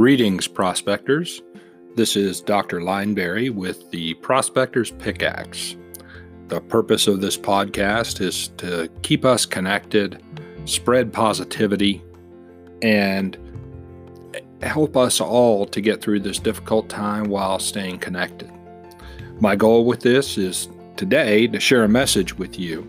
Greetings, prospectors. This is Dr. Lineberry with the Prospector's Pickaxe. The purpose of this podcast is to keep us connected, spread positivity, and help us all to get through this difficult time while staying connected. My goal with this is today to share a message with you.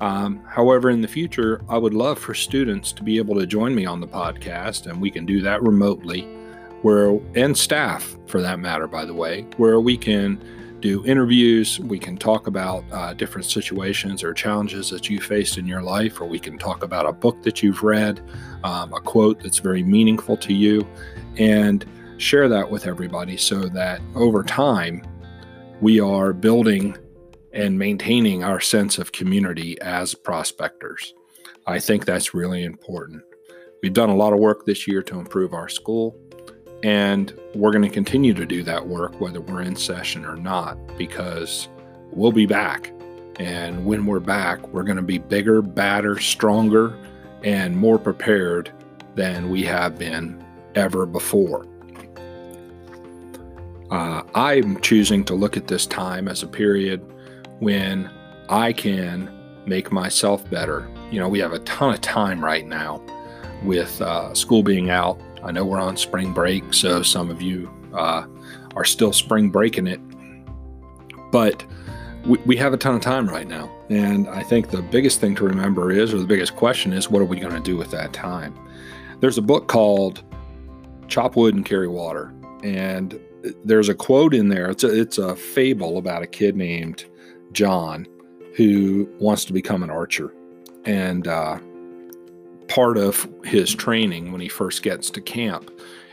Um, however, in the future, I would love for students to be able to join me on the podcast, and we can do that remotely where and staff for that matter by the way where we can do interviews we can talk about uh, different situations or challenges that you faced in your life or we can talk about a book that you've read um, a quote that's very meaningful to you and share that with everybody so that over time we are building and maintaining our sense of community as prospectors. I think that's really important. We've done a lot of work this year to improve our school and we're going to continue to do that work whether we're in session or not because we'll be back. And when we're back, we're going to be bigger, badder, stronger, and more prepared than we have been ever before. Uh, I'm choosing to look at this time as a period when I can make myself better. You know, we have a ton of time right now with uh, school being out I know we're on spring break, so some of you uh, are still spring breaking it. But we, we have a ton of time right now. And I think the biggest thing to remember is, or the biggest question is, what are we going to do with that time? There's a book called Chop Wood and Carry Water. And there's a quote in there. It's a, it's a fable about a kid named John who wants to become an archer. And uh, part of his training when he first gets to camp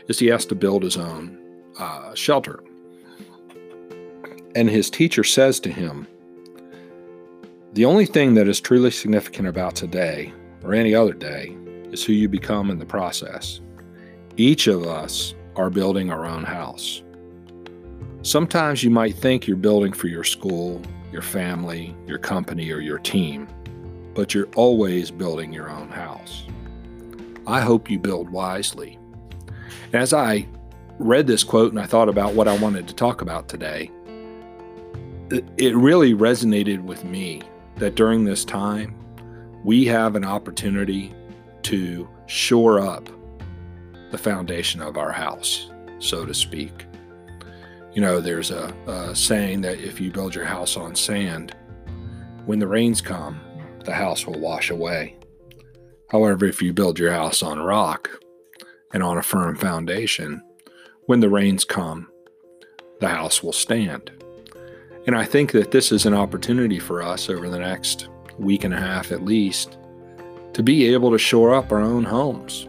is he has to build his own uh, shelter. And his teacher says to him, The only thing that is truly significant about today or any other day is who you become in the process. Each of us are building our own house. Sometimes you might think you're building for your school, your family, your company, or your team but you're always building your own house. I hope you build wisely. As I read this quote and I thought about what I wanted to talk about today, it really resonated with me that during this time, we have an opportunity to shore up the foundation of our house, so to speak. You know, there's a, a saying that if you build your house on sand, when the rains come, the house will wash away. However, if you build your house on rock and on a firm foundation, when the rains come, the house will stand. And I think that this is an opportunity for us over the next week and a half at least to be able to shore up our own homes,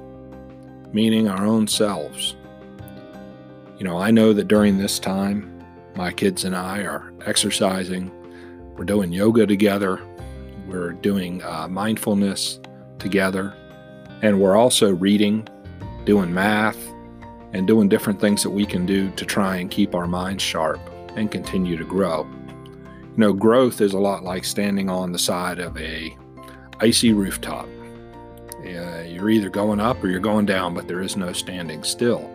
meaning our own selves. You know, I know that during this time, my kids and I are exercising, we're doing yoga together, we're doing uh, mindfulness together, and we're also reading, doing math, and doing different things that we can do to try and keep our minds sharp and continue to grow. You know, growth is a lot like standing on the side of a icy rooftop. Uh, you're either going up or you're going down, but there is no standing still.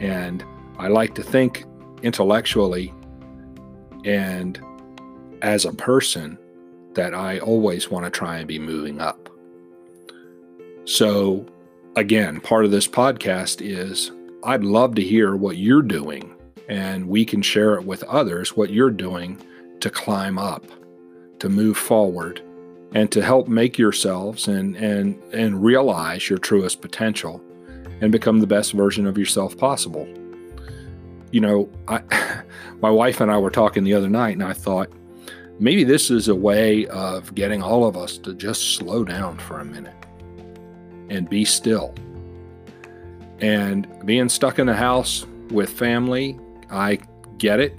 And I like to think intellectually and as a person that I always want to try and be moving up. So, again, part of this podcast is I'd love to hear what you're doing, and we can share it with others what you're doing to climb up, to move forward, and to help make yourselves and and and realize your truest potential and become the best version of yourself possible. You know, I my wife and I were talking the other night and I thought maybe this is a way of getting all of us to just slow down for a minute and be still. And being stuck in the house with family, I get it,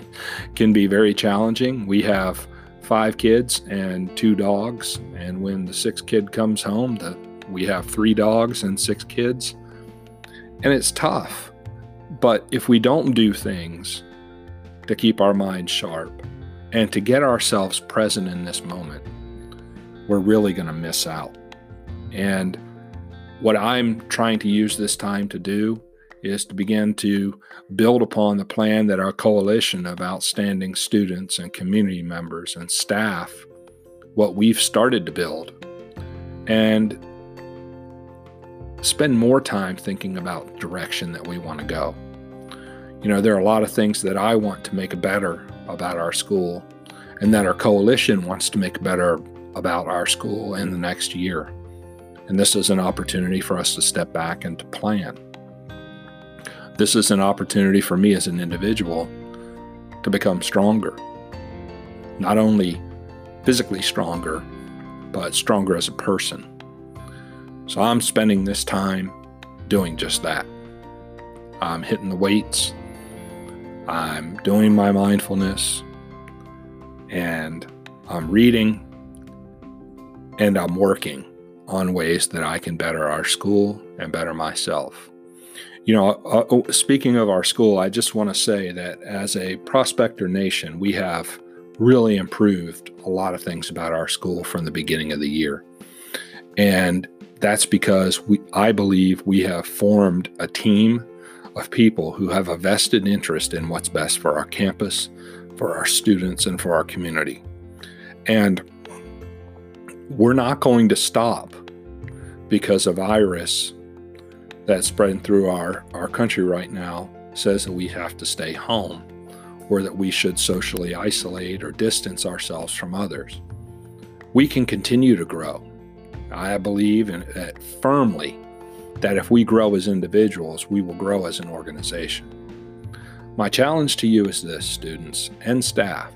can be very challenging. We have five kids and two dogs. And when the sixth kid comes home, the, we have three dogs and six kids. And it's tough. But if we don't do things to keep our minds sharp, and to get ourselves present in this moment, we're really going to miss out. And what I'm trying to use this time to do is to begin to build upon the plan that our coalition of outstanding students and community members and staff, what we've started to build, and spend more time thinking about direction that we want to go. You know, there are a lot of things that I want to make better about our school and that our coalition wants to make better about our school in the next year. And this is an opportunity for us to step back and to plan. This is an opportunity for me as an individual to become stronger. Not only physically stronger, but stronger as a person. So I'm spending this time doing just that. I'm hitting the weights, I'm doing my mindfulness, and I'm reading, and I'm working on ways that I can better our school and better myself. You know, uh, uh, speaking of our school, I just want to say that as a Prospector Nation, we have really improved a lot of things about our school from the beginning of the year. And that's because we, I believe we have formed a team of people who have a vested interest in what's best for our campus, for our students, and for our community. And we're not going to stop because of virus that's spreading through our, our country right now says that we have to stay home or that we should socially isolate or distance ourselves from others. We can continue to grow. I believe in, uh, firmly that if we grow as individuals, we will grow as an organization. My challenge to you is this, students and staff.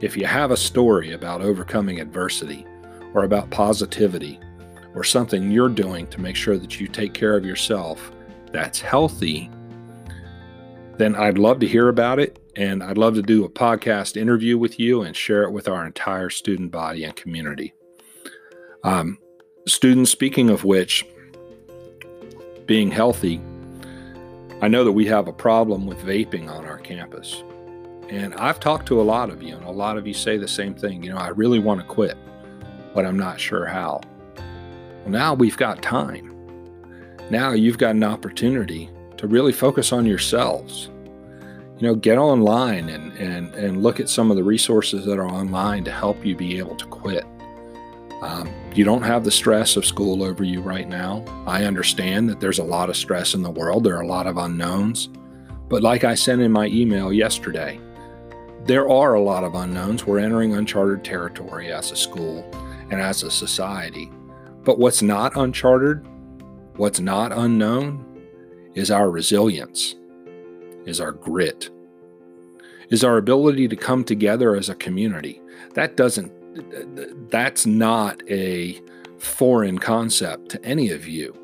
If you have a story about overcoming adversity or about positivity or something you're doing to make sure that you take care of yourself that's healthy, then I'd love to hear about it. And I'd love to do a podcast interview with you and share it with our entire student body and community. Um, students, speaking of which, being healthy, I know that we have a problem with vaping on our campus. And I've talked to a lot of you, and a lot of you say the same thing. You know, I really want to quit, but I'm not sure how. Well, now we've got time. Now you've got an opportunity to really focus on yourselves. You know, get online and, and, and look at some of the resources that are online to help you be able to quit. Um, you don't have the stress of school over you right now. I understand that there's a lot of stress in the world, there are a lot of unknowns. But like I sent in my email yesterday, there are a lot of unknowns. We're entering uncharted territory as a school and as a society. But what's not uncharted, what's not unknown, is our resilience, is our grit, is our ability to come together as a community. That doesn't that's not a foreign concept to any of you.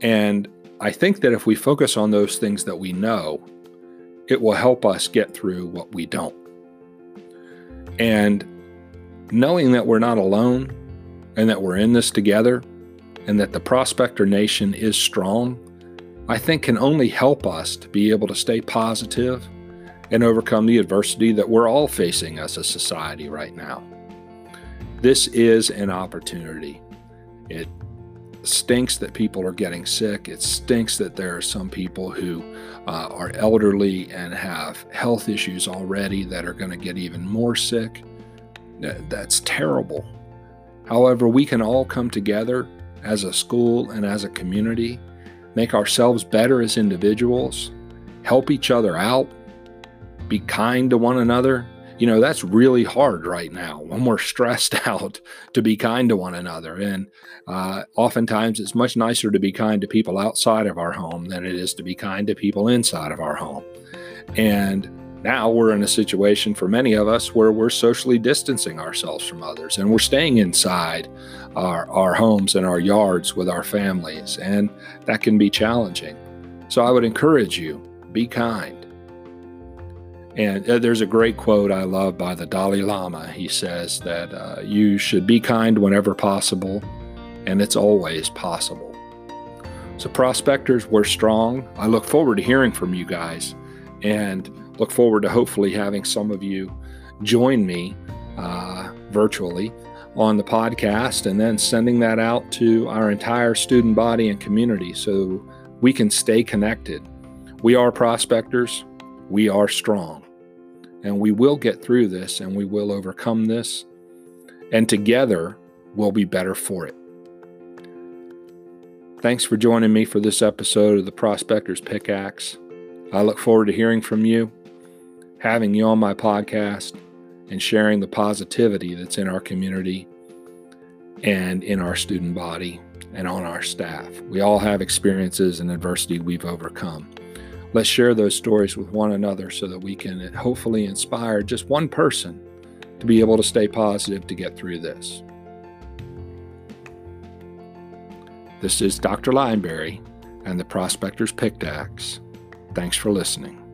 And I think that if we focus on those things that we know, it will help us get through what we don't. And knowing that we're not alone and that we're in this together and that the Prospector Nation is strong, I think can only help us to be able to stay positive and overcome the adversity that we're all facing as a society right now. This is an opportunity. It stinks that people are getting sick. It stinks that there are some people who uh, are elderly and have health issues already that are going to get even more sick. That's terrible. However, we can all come together as a school and as a community, make ourselves better as individuals, help each other out, be kind to one another. You know, that's really hard right now when we're stressed out to be kind to one another. And uh, oftentimes it's much nicer to be kind to people outside of our home than it is to be kind to people inside of our home. And now we're in a situation for many of us where we're socially distancing ourselves from others and we're staying inside our, our homes and our yards with our families. And that can be challenging. So I would encourage you be kind and uh, there's a great quote I love by the Dalai Lama. He says that uh, you should be kind whenever possible, and it's always possible. So, prospectors, we're strong. I look forward to hearing from you guys and look forward to hopefully having some of you join me uh, virtually on the podcast and then sending that out to our entire student body and community so we can stay connected. We are prospectors, we are strong, and we will get through this and we will overcome this, and together we'll be better for it. Thanks for joining me for this episode of the Prospector's Pickaxe. I look forward to hearing from you, having you on my podcast, and sharing the positivity that's in our community and in our student body and on our staff. We all have experiences and adversity we've overcome. Let's share those stories with one another so that we can hopefully inspire just one person to be able to stay positive to get through this. This is Dr. Lineberry and the Prospector's Pickaxe. Thanks for listening.